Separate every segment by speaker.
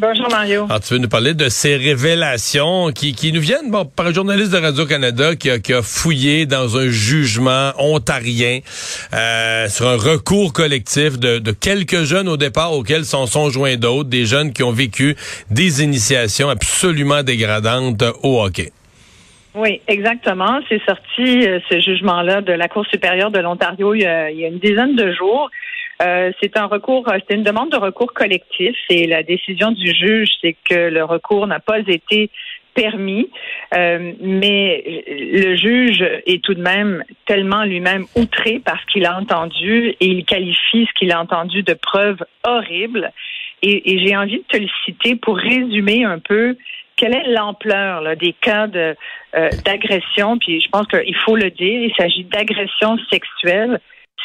Speaker 1: Bonjour Mario.
Speaker 2: Alors, tu veux nous parler de ces révélations qui, qui nous viennent bon, par un journaliste de Radio-Canada qui a, qui a fouillé dans un jugement ontarien euh, sur un recours collectif de, de quelques jeunes au départ auxquels s'en sont joints d'autres, des jeunes qui ont vécu des initiations absolument dégradantes au hockey.
Speaker 1: Oui, exactement. C'est sorti euh, ce jugement-là de la Cour supérieure de l'Ontario il, il y a une dizaine de jours. Euh, c'est un recours, euh, c'est une demande de recours collectif et la décision du juge, c'est que le recours n'a pas été permis, Euh, mais le juge est tout de même tellement lui-même outré par ce qu'il a entendu et il qualifie ce qu'il a entendu de preuves horribles. Et, et j'ai envie de te le citer pour résumer un peu quelle est l'ampleur des cas de euh, d'agression. Puis je pense qu'il faut le dire, il s'agit d'agression sexuelle.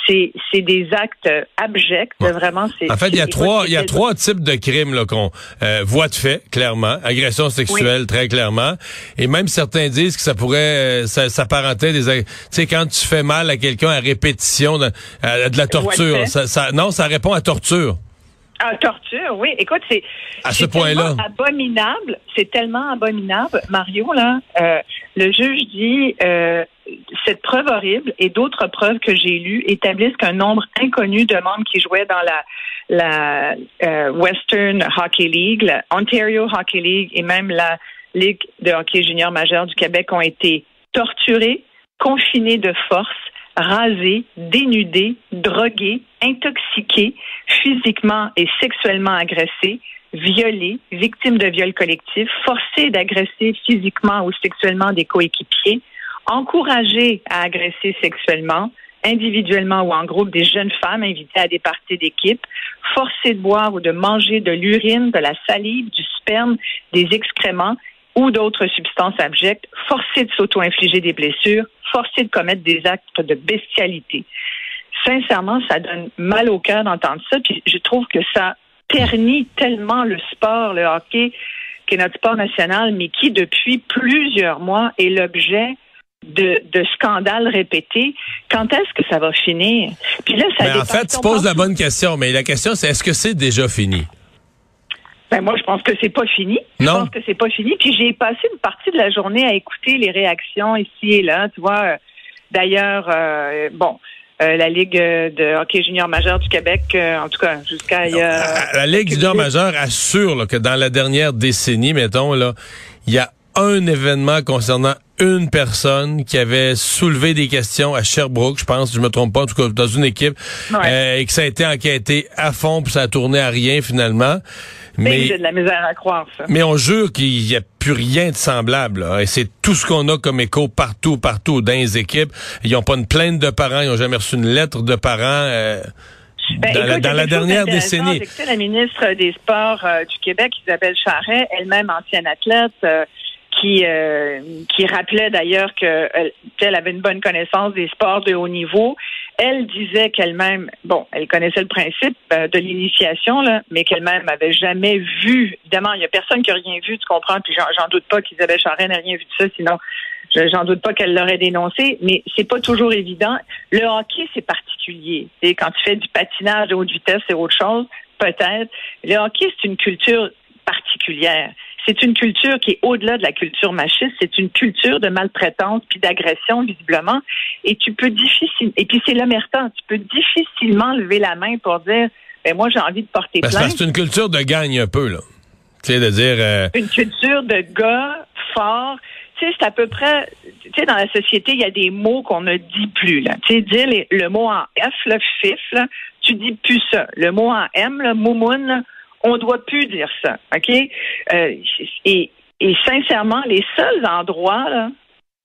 Speaker 1: C'est c'est des actes abjects,
Speaker 2: Ouais.
Speaker 1: vraiment. c'est-
Speaker 2: En fait, il y a trois, il y a trois types de crimes là, qu'on euh, voit de fait, clairement. Agression sexuelle, très clairement. Et même certains disent que ça pourrait euh, ça- s'apparenter à des, tu sais, quand tu fais mal à quelqu'un à répétition, de, à- de la torture. Ça, ça- non, ça répond à torture.
Speaker 1: Ah, torture, oui. Écoute, c'est
Speaker 2: À ce point-là.
Speaker 1: abominable. C'est tellement abominable, Mario. Là, euh, le juge dit euh, cette preuve horrible et d'autres preuves que j'ai lues établissent qu'un nombre inconnu de membres qui jouaient dans la euh, Western Hockey League, la Ontario Hockey League et même la Ligue de hockey junior majeur du Québec ont été torturés, confinés de force, rasés, dénudés, drogués, intoxiqués, physiquement et sexuellement agressés, violés, victimes de viols collectifs, forcés d'agresser physiquement ou sexuellement des coéquipiers, encouragés à agresser sexuellement, individuellement ou en groupe des jeunes femmes invitées à des parties d'équipe, de boire ou de manger de l'urine, de la salive, du sperme, des excréments ou d'autres substances abjectes, forcés de s'auto-infliger des blessures, forcés de commettre des actes de bestialité. Sincèrement, ça donne mal au cœur d'entendre ça, puis je trouve que ça ternit tellement le sport, le hockey, qui est notre sport national, mais qui, depuis plusieurs mois, est l'objet de, de scandales répétés. Quand est-ce que ça va finir? Puis là, ça
Speaker 2: Mais en fait, tu poses la bonne question, mais la question, c'est est-ce que c'est déjà fini?
Speaker 1: Ben moi, je pense que c'est pas fini.
Speaker 2: Non.
Speaker 1: Je pense que c'est pas fini. Puis j'ai passé une partie de la journée à écouter les réactions ici et là. Tu vois, d'ailleurs, euh, bon, euh, la Ligue euh, de hockey junior majeur du Québec, euh, en tout cas, jusqu'à il y a...
Speaker 2: La- la Ligue junior majeure assure là, que dans la dernière décennie, mettons, là, il y a un événement concernant une personne qui avait soulevé des questions à Sherbrooke, je pense, je me trompe pas, en tout cas dans une équipe,
Speaker 1: Ouais.
Speaker 2: euh, et que ça a été enquêté à fond, puis ça a tourné à rien finalement.
Speaker 1: Mais
Speaker 2: Mais,
Speaker 1: j'ai de la misère à croire ça.
Speaker 2: mais on jure qu'il n'y a plus rien de semblable. là. Et c'est tout ce qu'on a comme écho partout, partout dans les équipes. Ils n'ont pas une plainte de parents, ils n'ont jamais reçu une lettre de parents. euh,
Speaker 1: Ben,
Speaker 2: dans la-
Speaker 1: écoute,
Speaker 2: dans la
Speaker 1: a quelque chose
Speaker 2: dernière décennie.
Speaker 1: la ministre des Sports euh, du Québec, Isabelle Charret, elle-même ancienne athlète, euh, qui euh, qui rappelait d'ailleurs que elle, elle avait une bonne connaissance des sports de haut niveau. Elle disait qu'elle-même, bon, elle connaissait le principe euh, de l'initiation, là, mais qu'elle-même avait jamais vu. Évidemment, il y a personne qui a rien vu, tu comprends, puis j'en, doute pas qu'Isabelle Charret n'ait rien vu de ça, sinon j'en doute pas qu'elle l'aurait dénoncé, mais c'est pas toujours évident. Le hockey, c'est particulier. Et quand tu fais du patinage de haute vitesse, c'est autre chose, peut-être. Le hockey, c'est une culture particulière. C'est une culture qui est au-delà de la culture machiste. C'est une culture de maltraitance puis d'agression, visiblement. Et tu peux difficilement, et puis c'est l'omerta, tu peux difficilement lever la main pour dire, ben moi, j'ai envie de porter
Speaker 2: ben,
Speaker 1: plainte.
Speaker 2: C'est une culture de gagne un peu, là. Tu sais, de dire... Euh,
Speaker 1: une culture de gars fort. Tu sais, c'est à peu près... Tu sais, dans la société, il y a des mots qu'on ne dit plus, là. Tu sais, dire le mot en F, le fif, là, tu dis plus ça. Le mot en M, le moumoune, on doit plus dire ça, OK? Euh, et, sincèrement, les seuls endroits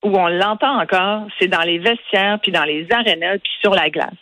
Speaker 1: où on l'entend encore, c'est dans les vestiaires, puis dans les arénas, puis sur la glace.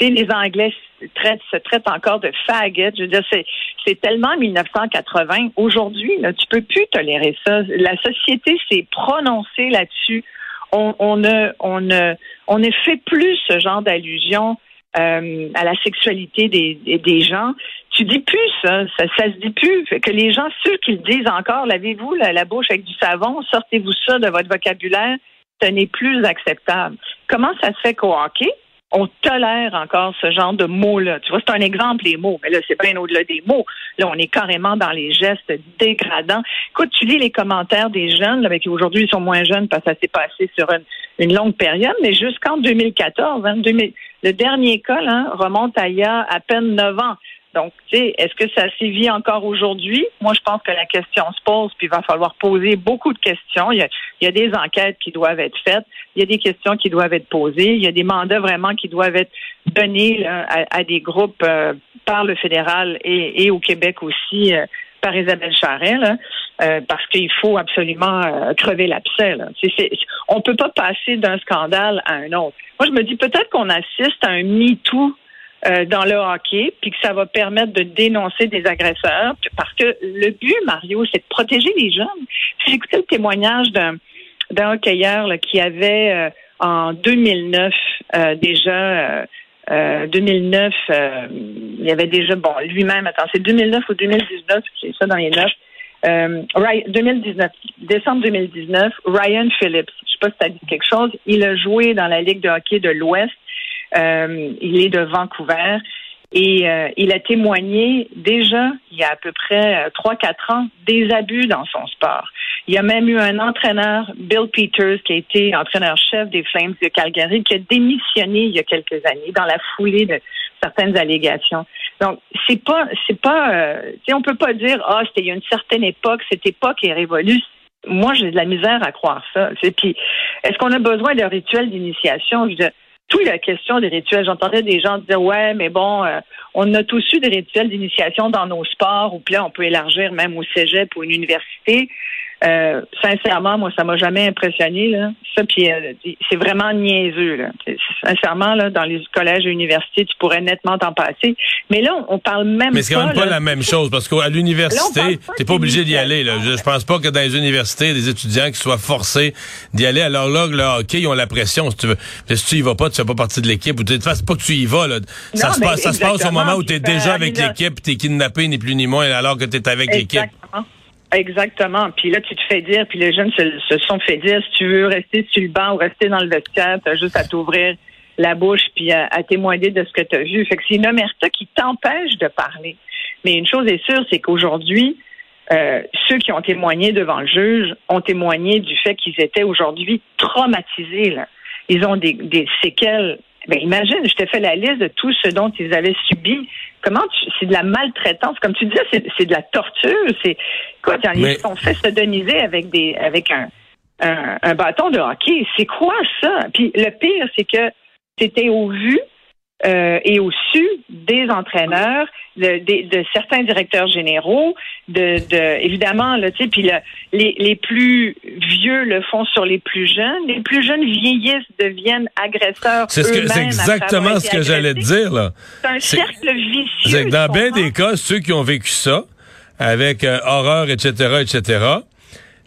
Speaker 1: Les Anglais traitent, se traitent encore de faggot. Je veux dire, c'est, tellement 1980. Aujourd'hui, là, tu peux plus tolérer ça. La société s'est prononcée là-dessus. On ne fait plus ce genre d'allusion euh, à la sexualité des, des gens. Tu dis plus ça, ça, ça se dit plus. que les gens, ceux qui le disent encore, lavez-vous la, la bouche avec du savon, sortez-vous ça de votre vocabulaire, ce n'est plus acceptable. Comment ça se fait qu'au hockey, on tolère encore ce genre de mots-là. Tu vois, c'est un exemple, les mots, mais là, c'est bien au-delà des mots. Là, on est carrément dans les gestes dégradants. Écoute, tu lis les commentaires des jeunes, là, mais qui aujourd'hui sont moins jeunes parce que ça s'est passé sur une, longue période, mais jusqu'en 2014, hein, 2000, le dernier cas remonte à il y a à peine neuf ans. Donc, tu sais, est-ce que ça sévit encore aujourd'hui? Moi, je pense que la question se pose, puis il va falloir poser beaucoup de questions. Il y, a, des enquêtes qui doivent être faites, il y a des questions qui doivent être posées, il y a des mandats vraiment qui doivent être donnés à, des groupes euh, par le fédéral et, au Québec aussi euh, par Isabelle Charret, euh, parce qu'il faut absolument crever l'abcès. On ne peut pas passer d'un scandale à un autre. Moi, je me dis peut-être qu'on assiste à un MeToo euh, dans le hockey, puis que ça va permettre de dénoncer des agresseurs, parce que le but, Mario, c'est de protéger les jeunes. Écouté le témoignage d'un d'un hockeyeur qui avait euh, en 2009 euh, déjà 2009, il y avait déjà, bon, lui-même, attends, c'est 2009 ou 2019, c'est ça dans les neuf. 2019, décembre 2019, Ryan Phillips, je sais pas si ça dit quelque chose, il a joué dans la Ligue de hockey de l'Ouest euh, il est de Vancouver. Et euh, il a témoigné déjà, il y a à peu près 3-4 euh, ans, des abus dans son sport. Il y a même eu un entraîneur, Bill Peters, qui a été entraîneur-chef des Flames de Calgary, qui a démissionné il y a quelques années dans la foulée de certaines allégations. Donc, c'est pas, c'est pas, euh, on peut pas dire, ah, c'était il y a une certaine époque, cette époque est révolue. Moi, j'ai de la misère à croire ça. Puis, est-ce qu'on a besoin d'un rituel d'initiation? Je tout la question des rituels. J'entendais des gens dire ouais, mais bon, euh, on a tous eu des rituels d'initiation dans nos sports, ou puis là, on peut élargir même au cégep ou une université. Euh, sincèrement, moi, ça m'a jamais impressionné. Là. Ça, puis euh, c'est vraiment niaiseux. Là. Sincèrement, là, dans les collèges et universités, tu pourrais nettement t'en passer. Mais là, on, parle même
Speaker 2: Mais c'est quand même pas la même chose parce qu'à l'université, t'es pas obligé d'y aller. Là. Je, pense pas que dans les universités, des étudiants qui soient forcés d'y aller. Alors là, le hockey, ils ont la pression. Si tu veux, si tu y vas pas, tu fais pas partie de l'équipe. Ou c'est pas que tu y vas. Là. Ça, se passe, ça se passe au moment où tu es déjà avec l'équipe, tu es kidnappé ni plus ni moins, alors que tu es avec l'équipe.
Speaker 1: Exactement. Puis là, tu te fais dire, puis les jeunes se, sont fait dire, si tu veux rester sur le banc ou rester dans le vestiaire, tu as juste à t'ouvrir la bouche puis à, témoigner de ce que tu as vu. Fait que c'est une omerta qui t'empêche de parler. Mais une chose est sûre, c'est qu'aujourd'hui, euh, ceux qui ont témoigné devant le juge ont témoigné du fait qu'ils étaient aujourd'hui traumatisés. Là. Ils ont des, des séquelles ben, imagine, je t'ai fait la liste de tout ce dont ils avaient subi. Comment tu, c'est de la maltraitance, comme tu disais, c'est, c'est de la torture. C'est quoi Ils sont fait sodomiser avec des, avec un, un, un, bâton de hockey? C'est quoi ça? Puis le pire, c'est que c'était au vu euh, et au su des entraîneurs, de, de, certains directeurs généraux, de, de évidemment, là, tu sais, puis les, les plus vieux le font sur les plus jeunes. Les plus jeunes vieillissent, deviennent agresseurs.
Speaker 2: C'est ce exactement ce que j'allais te dire là.
Speaker 1: C'est un cercle vicieux.
Speaker 2: dans bien des cas, ceux qui ont vécu ça avec euh, horreur, etc., etc.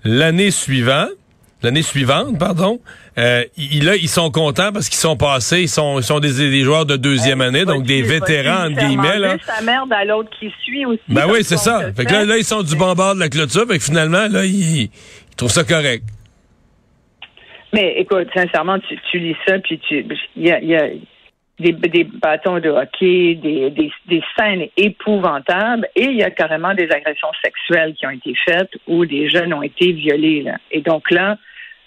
Speaker 2: L'année suivante, l'année suivante, pardon, euh, ils, là, ils sont contents parce qu'ils sont passés, ils sont, ils sont des, des joueurs de deuxième année, donc des vétérans, entre guillemets. Là.
Speaker 1: sa merde à l'autre qui suit aussi.
Speaker 2: Ben oui, c'est ça. Fait que là, là, ils sont du bon bord de la clôture, fait que finalement, là, ils, ils trouvent ça correct.
Speaker 1: Mais écoute, sincèrement, tu, tu lis ça, puis tu, il y a, y a des, des, bâtons de hockey, des, des, des, scènes épouvantables, et il y a carrément des agressions sexuelles qui ont été faites ou des jeunes ont été violés. Là. Et donc là,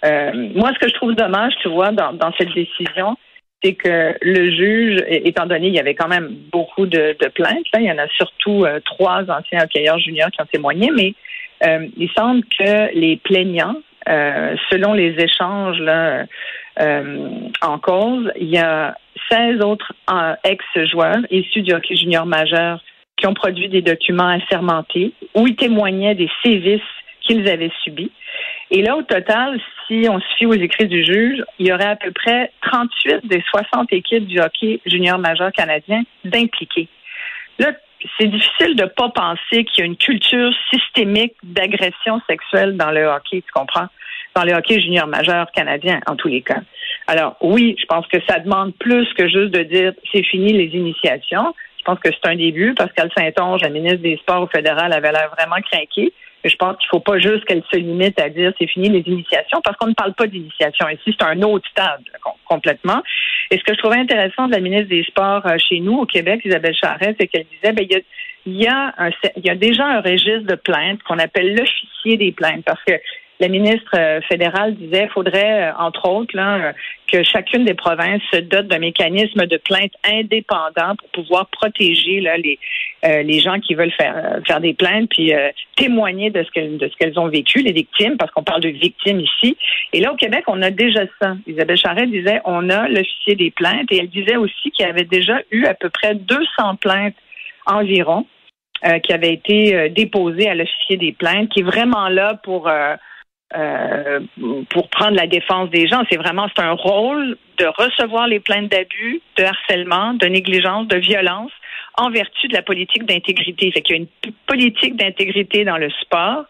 Speaker 1: euh, moi, ce que je trouve dommage, tu vois, dans, dans cette décision, c'est que le juge, étant donné il y avait quand même beaucoup de, de plaintes, là, il y en a surtout euh, trois anciens hockeyeurs juniors qui ont témoigné, mais euh, il semble que les plaignants, selon les échanges là, en cause, il y a 16 autres ex-joueurs issus du hockey junior majeur qui ont produit des documents assermentés où ils témoignaient des sévices qu'ils avaient subis. Et là, au total, si on fie aux écrits du juge, il y aurait à peu près 38 des 60 équipes du hockey junior majeur canadien d'impliqués. Là, c'est difficile de pas penser qu'il y a une culture systémique d'agression sexuelle dans le hockey, tu comprends? Dans le hockey junior majeur canadien, en tous les cas. Alors, oui, je pense que ça demande plus que juste de dire c'est fini les initiations. Je pense que c'est un début. Pascal Saint-Onge, la ministre des Sports au fédéral, avait l'air vraiment craquée je pense qu'il ne faut pas juste qu'elle se limite à dire c'est fini les initiations, parce qu'on ne parle pas d'initiation ici, c'est un autre stade complètement. Et ce que je trouvais intéressant de la ministre des Sports euh, chez nous au Québec, Isabelle Charest, c'est qu'elle disait ben, il y a il y a, un, il y a déjà un registre de plaintes qu'on appelle l'officier des plaintes parce que la ministre euh, fédérale disait qu'il faudrait, euh, entre autres, là, que chacune des provinces se dote d'un mécanisme de plainte indépendant pour pouvoir protéger là, les, euh, les gens qui veulent faire, faire des plaintes, puis témoigner de ce qu'elles ce qu'elles ont vécu, les victimes, parce qu'on parle de victimes ici. Et là, au Québec, on a déjà ça. Isabelle Charret disait on a l'officier des plaintes, et elle disait aussi qu'il y avait déjà eu à peu près 200 plaintes environ qui avaient été déposées à l'officier des plaintes, qui est vraiment là pour euh, pour prendre la défense des gens. C'est vraiment c'est un rôle de recevoir les plaintes d'abus, de harcèlement, de négligence, de violence en vertu de la politique d'intégrité. Fait qu'il y a une politique d'intégrité dans le sport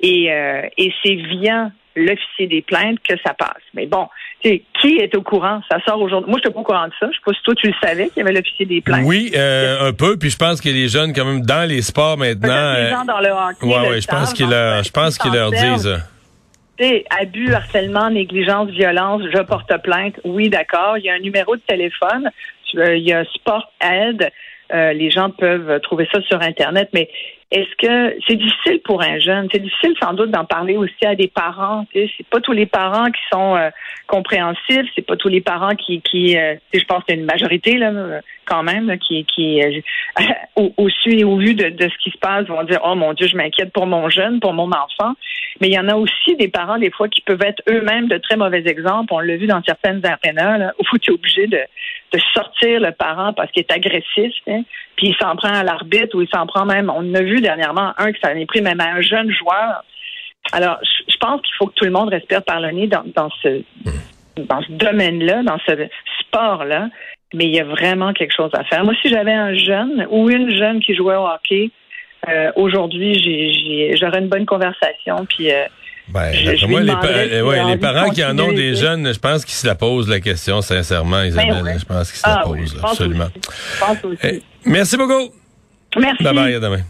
Speaker 1: et, euh, et c'est via l'officier des plaintes que ça passe. Mais bon, qui est au courant? Ça sort aujourd'hui. Moi, je suis pas au courant de ça. Je sais pas si toi, tu le savais qu'il y avait l'officier des plaintes.
Speaker 2: Oui, euh, un peu. Puis je pense que les jeunes, quand même, dans les sports maintenant...
Speaker 1: Les gens dans le hockey,
Speaker 2: ouais, ouais, je pense qu'ils leur, je pense qu'ils leur disent
Speaker 1: abus, harcèlement, négligence, violence, je porte plainte. Oui, d'accord. Il y a un numéro de téléphone. Il y a Sport Aide. Euh, les gens peuvent trouver ça sur Internet, mais est-ce que c'est difficile pour un jeune? C'est difficile sans doute d'en parler aussi à des parents. C'est pas tous les parents qui sont euh, compréhensifs, c'est pas tous les parents qui, euh, je pense qu'il y a une majorité là, quand même, qui, euh, au, au, et au vu de, ce qui se passe, vont dire Oh mon Dieu, je m'inquiète pour mon jeune, pour mon enfant. Mais il y en a aussi des parents, des fois, qui peuvent être eux-mêmes de très mauvais exemples. On l'a vu dans certaines arénas, où tu es obligé de, de sortir le parent parce qu'il est agressif, hein, puis il s'en prend à l'arbitre ou il s'en prend même. On a vu dernièrement un qui s'en est pris même à un jeune joueur. Alors, je pense qu'il faut que tout le monde respire par le nez dans, dans ce dans ce domaine-là, dans ce sport-là mais il y a vraiment quelque chose à faire. Moi, si j'avais un jeune ou une jeune qui jouait au hockey, euh, aujourd'hui, j'aurais une bonne conversation. Puis, euh,
Speaker 2: ben, moi, les, les parents qui en ont des jeunes, je pense qu'ils se la posent la question, sincèrement, ben Isabelle. Je pense qu'ils se la ah posent, absolument.
Speaker 1: je aussi.
Speaker 2: merci beaucoup.
Speaker 1: Merci.
Speaker 2: Bye bye, à demain.